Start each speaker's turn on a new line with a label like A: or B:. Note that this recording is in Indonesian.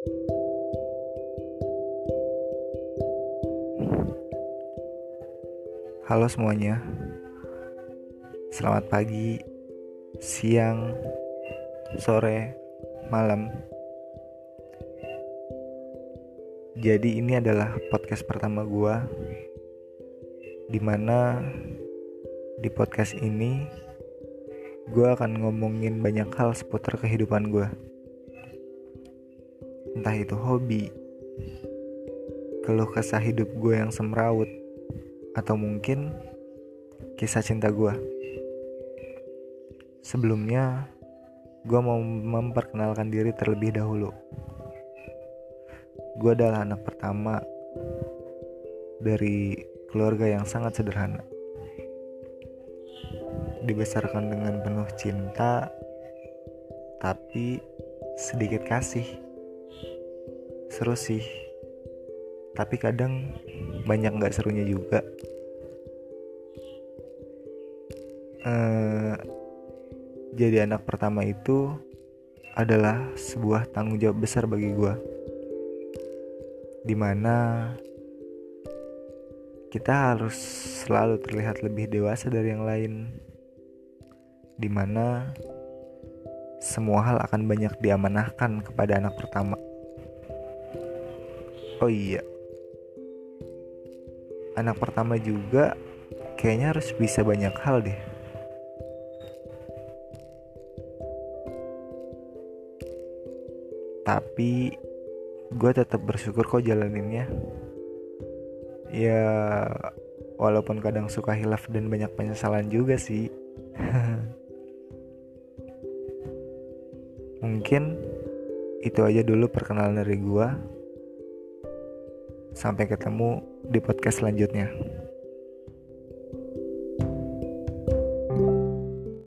A: Halo semuanya, selamat pagi, siang, sore, malam. Jadi ini adalah podcast pertama gue Di mana di podcast ini gue akan ngomongin banyak hal seputar kehidupan gue Entah itu hobi, keluh kesah hidup gue yang semrawut atau mungkin kisah cinta gue. Sebelumnya, gue mau memperkenalkan diri terlebih dahulu. Gue adalah anak pertama dari keluarga yang sangat sederhana. Dibesarkan dengan penuh cinta, tapi sedikit kasih. Seru sih, tapi kadang banyak nggak serunya juga. Uh, jadi anak pertama itu adalah sebuah tanggung jawab besar bagi gue di mana kita harus selalu terlihat lebih dewasa dari yang lain. Di mana semua hal akan banyak diamanahkan kepada anak pertama oh iya. Anak pertama juga kayaknya harus bisa banyak hal deh. Tapi gue tetap bersyukur kok jalaninnya. Ya walaupun kadang suka hilaf dan banyak penyesalan juga sih. Mungkin itu aja dulu perkenalan dari gue Sampai ketemu di podcast selanjutnya.